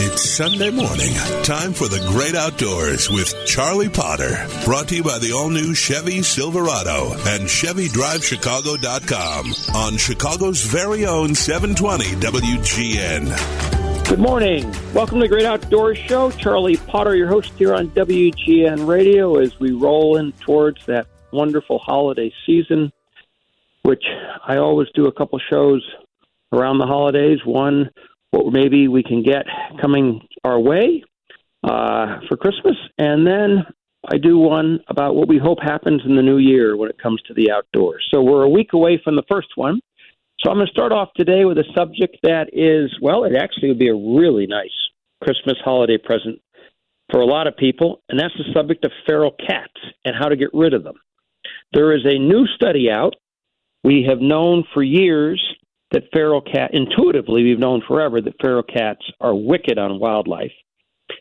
It's Sunday morning. Time for the great outdoors with Charlie Potter. Brought to you by the all new Chevy Silverado and ChevyDriveChicago.com on Chicago's very own 720 WGN. Good morning. Welcome to the Great Outdoors Show. Charlie Potter, your host here on WGN Radio, as we roll in towards that wonderful holiday season, which I always do a couple shows around the holidays. One what maybe we can get coming our way uh, for Christmas, and then I do one about what we hope happens in the new year when it comes to the outdoors. So we're a week away from the first one. So I'm going to start off today with a subject that is, well, it actually would be a really nice Christmas holiday present for a lot of people, and that's the subject of feral cats and how to get rid of them. There is a new study out. We have known for years that feral cat intuitively we've known forever that feral cats are wicked on wildlife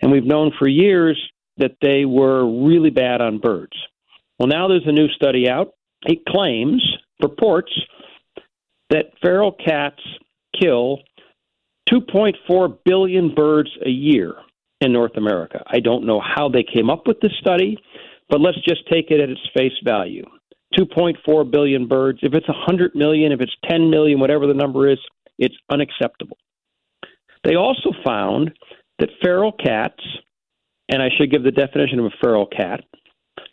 and we've known for years that they were really bad on birds well now there's a new study out it claims purports that feral cats kill 2.4 billion birds a year in North America. I don't know how they came up with this study, but let's just take it at its face value. 2.4 billion birds. If it's 100 million, if it's 10 million, whatever the number is, it's unacceptable. They also found that feral cats, and I should give the definition of a feral cat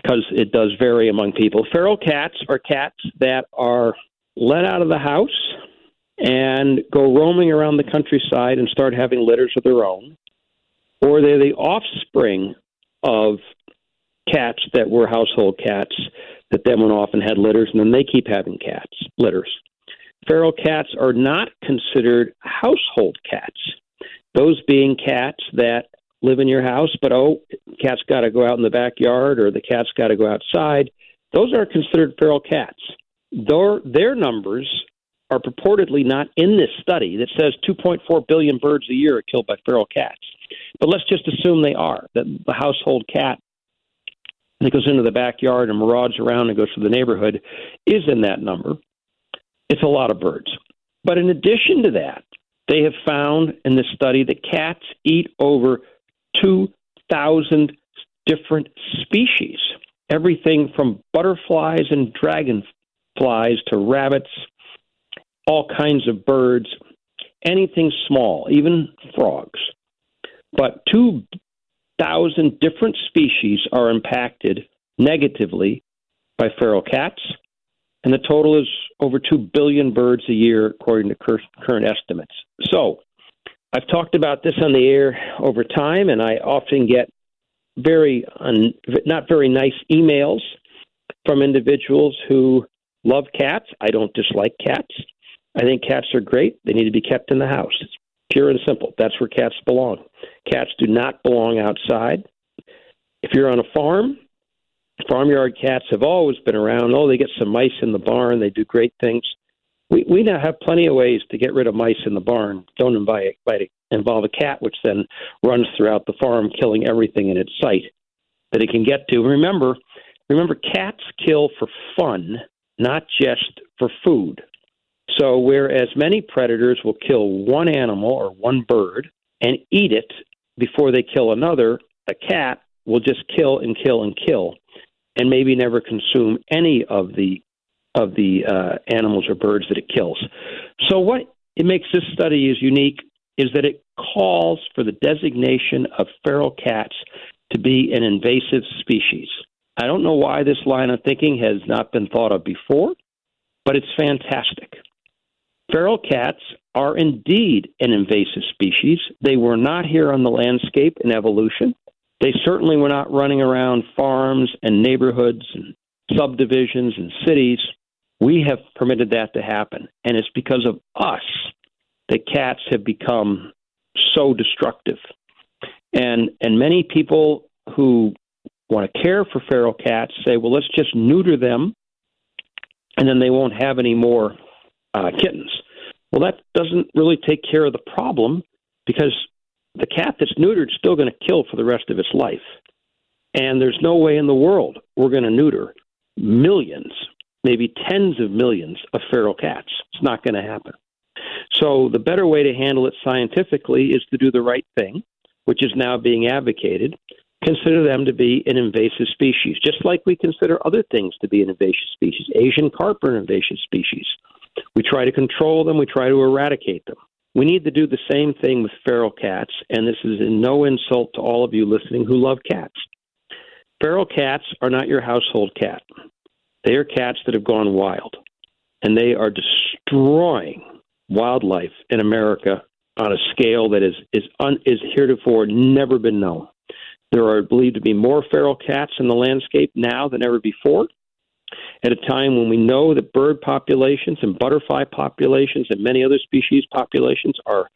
because it does vary among people. Feral cats are cats that are let out of the house and go roaming around the countryside and start having litters of their own, or they're the offspring of cats that were household cats that then went off and had litters, and then they keep having cats, litters. Feral cats are not considered household cats, those being cats that live in your house, but oh, cat's got to go out in the backyard or the cat's got to go outside. Those are considered feral cats. Their, their numbers are purportedly not in this study that says 2.4 billion birds a year are killed by feral cats. But let's just assume they are, that the household cat that goes into the backyard and marauds around and goes to the neighborhood is in that number. It's a lot of birds. But in addition to that, they have found in this study that cats eat over 2,000 different species, everything from butterflies and dragonflies to rabbits, all kinds of birds, anything small, even frogs. But two thousand different species are impacted negatively by feral cats, and the total is over 2 billion birds a year, according to current estimates. So, I've talked about this on the air over time, and I often get very un, not very nice emails from individuals who love cats. I don't dislike cats. I think cats are great. They need to be kept in the house. It's pure and simple. That's where cats belong. Cats do not belong outside. If you're on a farm, farmyard cats have always been around. Oh, they get some mice in the barn. They do great things. We we now have plenty of ways to get rid of mice in the barn. Don't invite, invite involve a cat, which then runs throughout the farm, killing everything in its sight that it can get to. Remember, remember, cats kill for fun, not just for food. So, whereas many predators will kill one animal or one bird and eat it before they kill another, a cat will just kill and kill and kill, and maybe never consume any of the of the uh, animals or birds that it kills. So, what it makes this study is unique is that it calls for the designation of feral cats to be an invasive species. I don't know why this line of thinking has not been thought of before, but it's fantastic. Feral cats are indeed an invasive species. They were not here on the landscape in evolution. They certainly were not running around farms and neighborhoods and subdivisions and cities. We have permitted that to happen. And it's because of us that cats have become so destructive. And and many people who want to care for feral cats say, well, let's just neuter them, and then they won't have any more uh, kittens. Well, that doesn't really take care of the problem because the cat that's neutered is still going to kill for the rest of its life. And there's no way in the world we're going to neuter millions, maybe tens of millions of feral cats. It's not going to happen. So the better way to handle it scientifically is to do the right thing, which is now being advocated. Consider them to be an invasive species, just like we consider other things to be an invasive species. Asian carp are an invasive species. We try to control them, we try to eradicate them. We need to do the same thing with feral cats, and this is in no insult to all of you listening who love cats. Feral cats are not your household cat. They are cats that have gone wild, and they are destroying wildlife in America on a scale that is is un, is heretofore never been known. There are believed to be more feral cats in the landscape now than ever before. At a time when we know that bird populations and butterfly populations and many other species populations are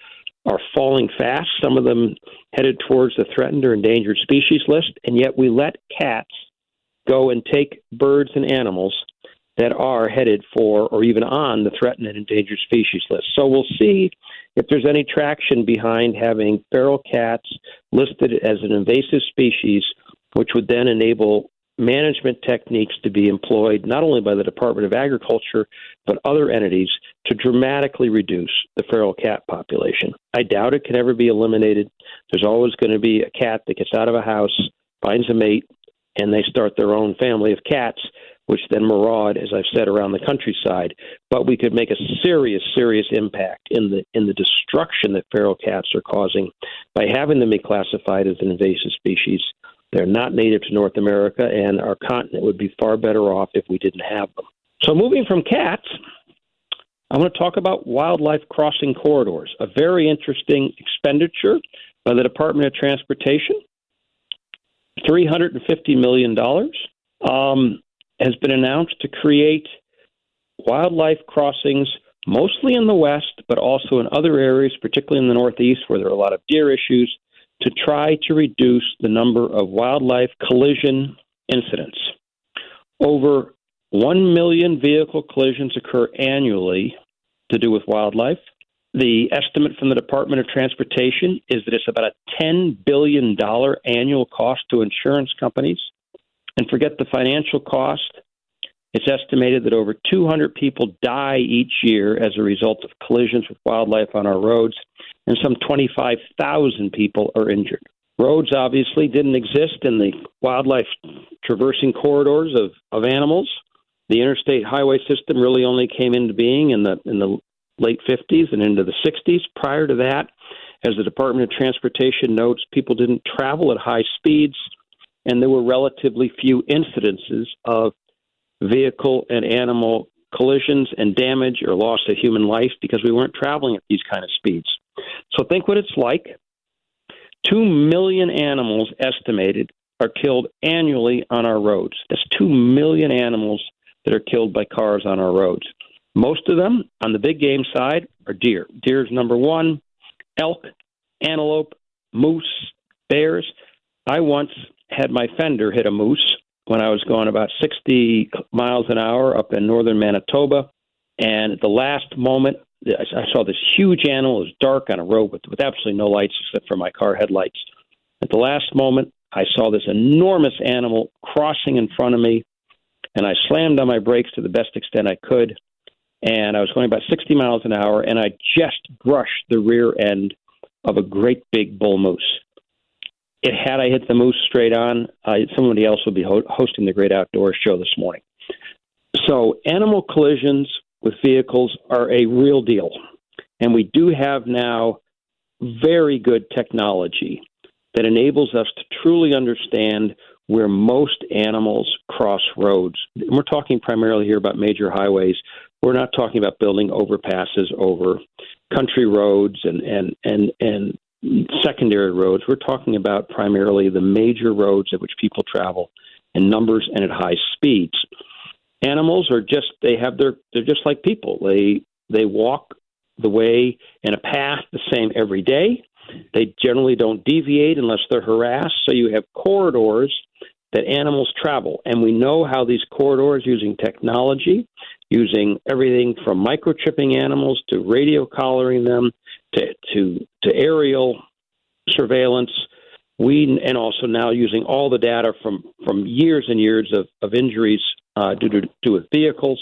are falling fast, some of them headed towards the threatened or endangered species list, and yet we let cats go and take birds and animals that are headed for or even on the threatened and endangered species list. So we'll see if there's any traction behind having feral cats listed as an invasive species, which would then enable management techniques to be employed not only by the Department of Agriculture but other entities to dramatically reduce the feral cat population. I doubt it can ever be eliminated. There's always going to be a cat that gets out of a house, finds a mate, and they start their own family of cats, which then maraud, as I've said, around the countryside. But we could make a serious, serious impact in the in the destruction that feral cats are causing by having them be classified as an invasive species they're not native to North America, and our continent would be far better off if we didn't have them. So, moving from cats, I want to talk about wildlife crossing corridors, a very interesting expenditure by the Department of Transportation. $350 million um, has been announced to create wildlife crossings mostly in the west, but also in other areas, particularly in the northeast where there are a lot of deer issues, to try to reduce the number of wildlife collision incidents. Over 1 million vehicle collisions occur annually to do with wildlife. The estimate from the Department of Transportation is that it's about a $10 billion annual cost to insurance companies. And forget the financial cost. It's estimated that over 200 people die each year as a result of collisions with wildlife on our roads and some 25,000 people are injured. Roads obviously didn't exist in the wildlife traversing corridors of, of animals. The interstate highway system really only came into being in the in the late 50s and into the 60s. Prior to that, as the Department of Transportation notes, people didn't travel at high speeds, and there were relatively few incidences of vehicle and animal collisions and damage or loss of human life because we weren't traveling at these kind of speeds. So think what it's like. Two million animals estimated are killed annually on our roads. That's two million animals that are killed by cars on our roads. Most of them on the big game side are deer. Deer is number one, elk, antelope, moose, bears. I once had my fender hit a moose when I was going about 60 miles an hour up in northern Manitoba. And at the last moment, I saw this huge animal. It was dark on a road with, with absolutely no lights except for my car headlights. At the last moment, I saw this enormous animal crossing in front of me, and I slammed on my brakes to the best extent I could. And I was going about 60 miles an hour, and I just brushed the rear end of a great big bull moose. It had I hit the moose straight on, uh, somebody else would be ho- hosting the Great Outdoors show this morning. So, animal collisions with vehicles are a real deal. And we do have now very good technology that enables us to truly understand where most animals cross roads. We're talking primarily here about major highways. We're not talking about building overpasses over country roads and, and, and, and secondary roads. We're talking about primarily the major roads at which people travel in numbers and at high speeds animals are just they have their they're just like people. They they walk the way in a path the same every day. They generally don't deviate unless they're harassed. So you have corridors that animals travel, and we know how these corridors using technology, using everything from microchipping animals to radio collaring them to to to aerial surveillance we and also now using all the data from from years and years of, of injuries uh, due to do with vehicles.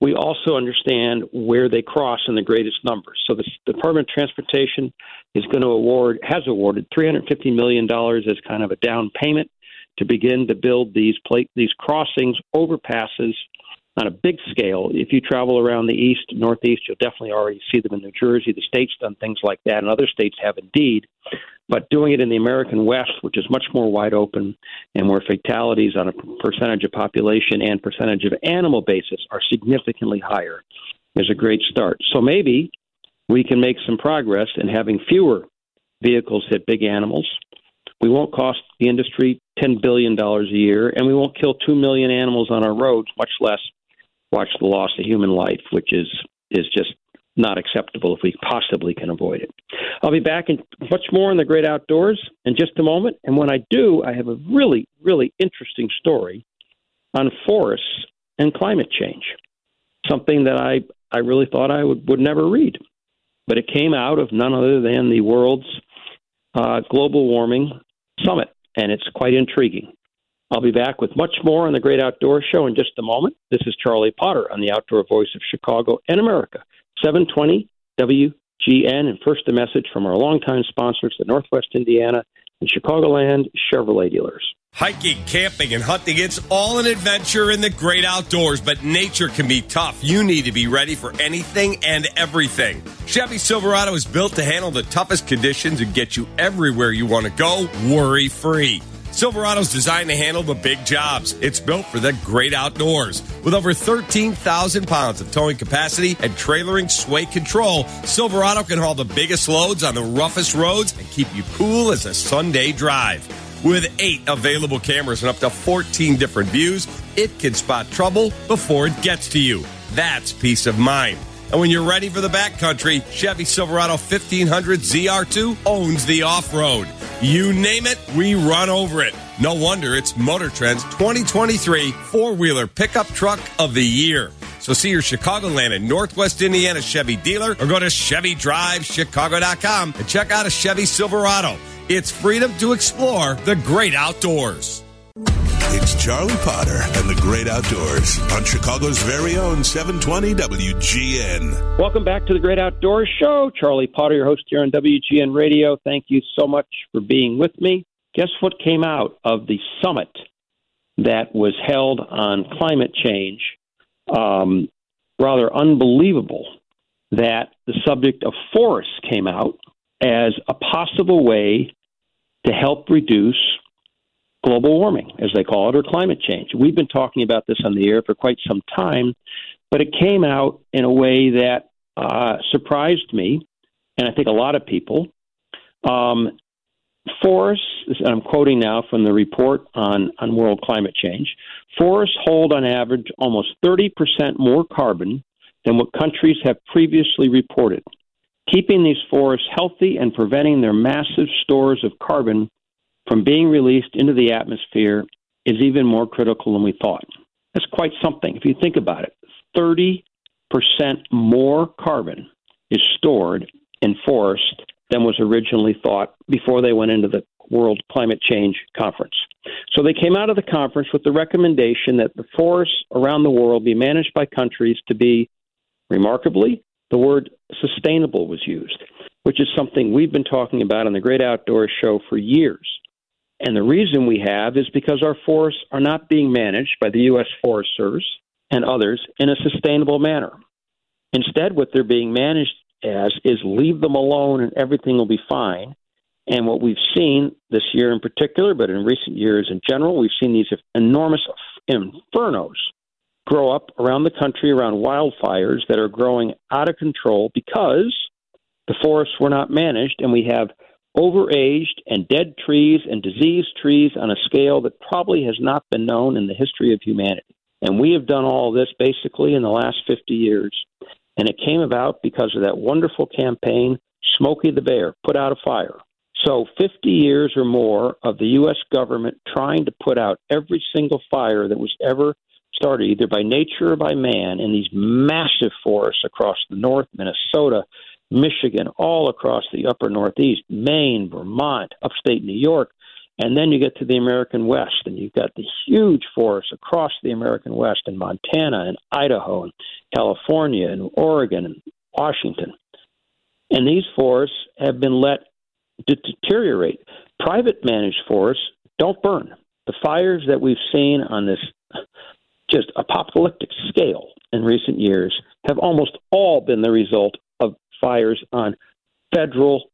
We also understand where they cross in the greatest numbers. So the Department of Transportation is going to award has awarded 350 million dollars as kind of a down payment to begin to build these plate these crossings overpasses on a big scale. If you travel around the east, northeast, you'll definitely already see them in New Jersey. The state's done things like that, and other states have indeed. But doing it in the American West, which is much more wide open and where fatalities on a percentage of population and percentage of animal basis are significantly higher, is a great start. So maybe we can make some progress in having fewer vehicles hit big animals. We won't cost the industry $10 billion a year, and we won't kill 2 million animals on our roads, much less watch the loss of human life, which is is just not acceptable if we possibly can avoid it. I'll be back in much more in the great outdoors in just a moment, and when I do, I have a really really interesting story on forests and climate change, something that I I really thought I would would never read, but it came out of none other than the world's uh, global warming summit, and it's quite intriguing. I'll be back with much more on the Great Outdoor Show in just a moment. This is Charlie Potter on the Outdoor Voice of Chicago and America, 720 WGN. And first, a message from our longtime sponsors, the Northwest Indiana and Chicagoland Chevrolet dealers. Hiking, camping, and hunting, it's all an adventure in the great outdoors, but nature can be tough. You need to be ready for anything and everything. Chevy Silverado is built to handle the toughest conditions and get you everywhere you want to go worry free. Silverado's designed to handle the big jobs. It's built for the great outdoors. With over 13,000 pounds of towing capacity and trailering sway control, Silverado can haul the biggest loads on the roughest roads and keep you cool as a Sunday drive. With eight available cameras and up to 14 different views, it can spot trouble before it gets to you. That's peace of mind. And when you're ready for the backcountry, Chevy Silverado 1500 ZR2 owns the off road. You name it, we run over it. No wonder it's Motor Trend's 2023 four wheeler pickup truck of the year. So see your Chicagoland and Northwest Indiana Chevy dealer or go to ChevyDriveChicago.com and check out a Chevy Silverado. It's freedom to explore the great outdoors. It's Charlie Potter and the Great Outdoors on Chicago's very own 720 WGN. Welcome back to the Great Outdoors Show. Charlie Potter, your host here on WGN Radio. Thank you so much for being with me. Guess what came out of the summit that was held on climate change? Um, rather unbelievable that the subject of forests came out as a possible way to help reduce global warming, as they call it, or climate change. We've been talking about this on the air for quite some time, but it came out in a way that uh, surprised me, and I think a lot of people. Um, forests, and I'm quoting now from the report on, on world climate change, forests hold on average almost 30% more carbon than what countries have previously reported. Keeping these forests healthy and preventing their massive stores of carbon from being released into the atmosphere is even more critical than we thought. That's quite something. If you think about it, 30% more carbon is stored in forest than was originally thought before they went into the World Climate Change Conference. So they came out of the conference with the recommendation that the forests around the world be managed by countries to be, remarkably, the word sustainable was used, which is something we've been talking about on the Great Outdoors Show for years. And the reason we have is because our forests are not being managed by the U.S. Forest Service and others in a sustainable manner. Instead, what they're being managed as is leave them alone and everything will be fine. And what we've seen this year in particular, but in recent years in general, we've seen these enormous infernos grow up around the country around wildfires that are growing out of control because the forests were not managed, and we have overaged and dead trees and diseased trees on a scale that probably has not been known in the history of humanity. And we have done all this basically in the last 50 years. And it came about because of that wonderful campaign, Smokey the Bear, put out a fire. So 50 years or more of the U.S. government trying to put out every single fire that was ever started, either by nature or by man, in these massive forests across the north, Minnesota, Michigan, all across the upper Northeast, Maine, Vermont, upstate New York. And then you get to the American West, and you've got the huge forests across the American West in Montana and Idaho and California and Oregon and Washington. And these forests have been let deteriorate. Private managed forests don't burn. The fires that we've seen on this just apocalyptic scale in recent years have almost all been the result fires on federal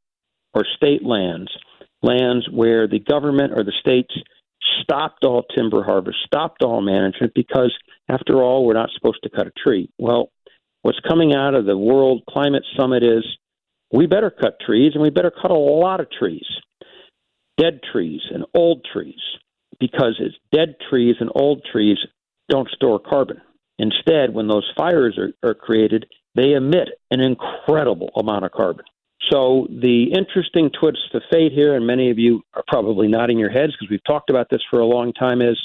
or state lands, lands where the government or the states stopped all timber harvest, stopped all management because, after all, we're not supposed to cut a tree. Well, what's coming out of the World Climate Summit is we better cut trees and we better cut a lot of trees, dead trees and old trees, because it's dead trees and old trees don't store carbon. Instead, when those fires are, are created, they emit an incredible amount of carbon. So the interesting twist to fate here, and many of you are probably nodding your heads because we've talked about this for a long time, is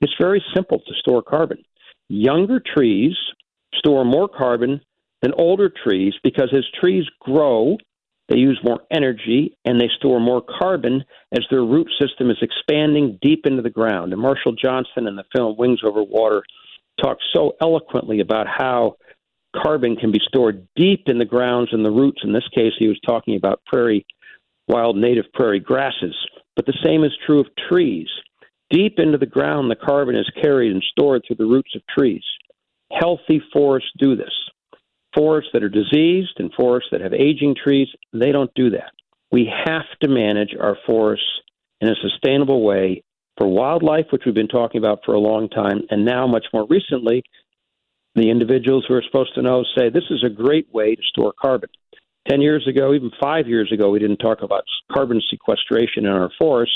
it's very simple to store carbon. Younger trees store more carbon than older trees because as trees grow, they use more energy and they store more carbon as their root system is expanding deep into the ground. And Marshall Johnson in the film Wings Over Water talks so eloquently about how carbon can be stored deep in the grounds and the roots. In this case, he was talking about prairie, wild native prairie grasses. But the same is true of trees. Deep into the ground, the carbon is carried and stored through the roots of trees. Healthy forests do this. Forests that are diseased and forests that have aging trees, they don't do that. We have to manage our forests in a sustainable way for wildlife, which we've been talking about for a long time, and now much more recently, the individuals who are supposed to know say this is a great way to store carbon. Ten years ago, even five years ago, we didn't talk about carbon sequestration in our forests.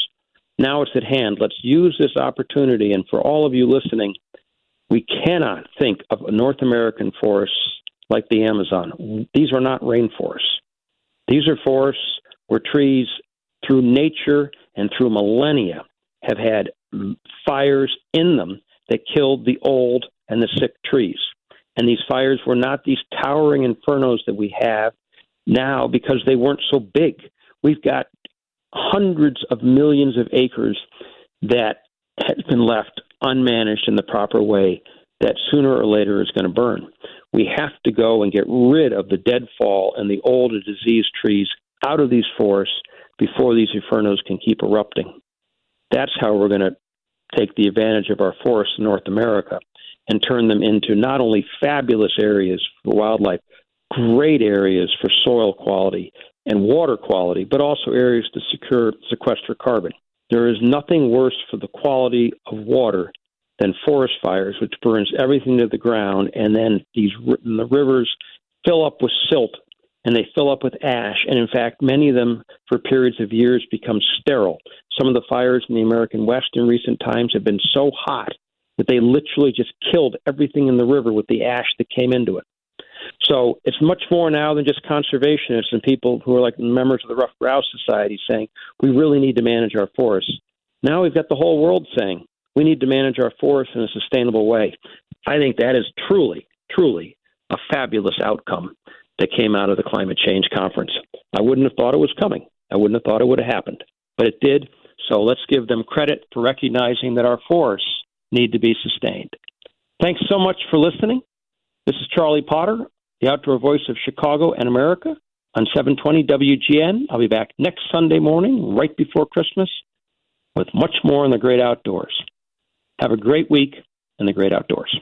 Now it's at hand. Let's use this opportunity. And for all of you listening, we cannot think of a North American forest like the Amazon. These are not rainforests. These are forests where trees, through nature and through millennia, have had fires in them that killed the old and the sick trees. And these fires were not these towering infernos that we have now because they weren't so big. We've got hundreds of millions of acres that has been left unmanaged in the proper way that sooner or later is going to burn. We have to go and get rid of the deadfall and the old and diseased trees out of these forests before these infernos can keep erupting. That's how we're going to take the advantage of our forests in North America and turn them into not only fabulous areas for wildlife, great areas for soil quality and water quality, but also areas to secure sequester carbon. There is nothing worse for the quality of water than forest fires, which burns everything to the ground, and then these the rivers fill up with silt and they fill up with ash. And in fact, many of them, for periods of years, become sterile. Some of the fires in the American West in recent times have been so hot that they literally just killed everything in the river with the ash that came into it. So it's much more now than just conservationists and people who are like members of the Ruffed Grouse Society saying we really need to manage our forests. Now we've got the whole world saying we need to manage our forests in a sustainable way. I think that is truly, truly a fabulous outcome that came out of the climate change conference. I wouldn't have thought it was coming. I wouldn't have thought it would have happened, but it did. So let's give them credit for recognizing that our forests need to be sustained. Thanks so much for listening. This is Charlie Potter, the outdoor voice of Chicago and America on 720 WGN. I'll be back next Sunday morning, right before Christmas, with much more in the great outdoors. Have a great week in the great outdoors.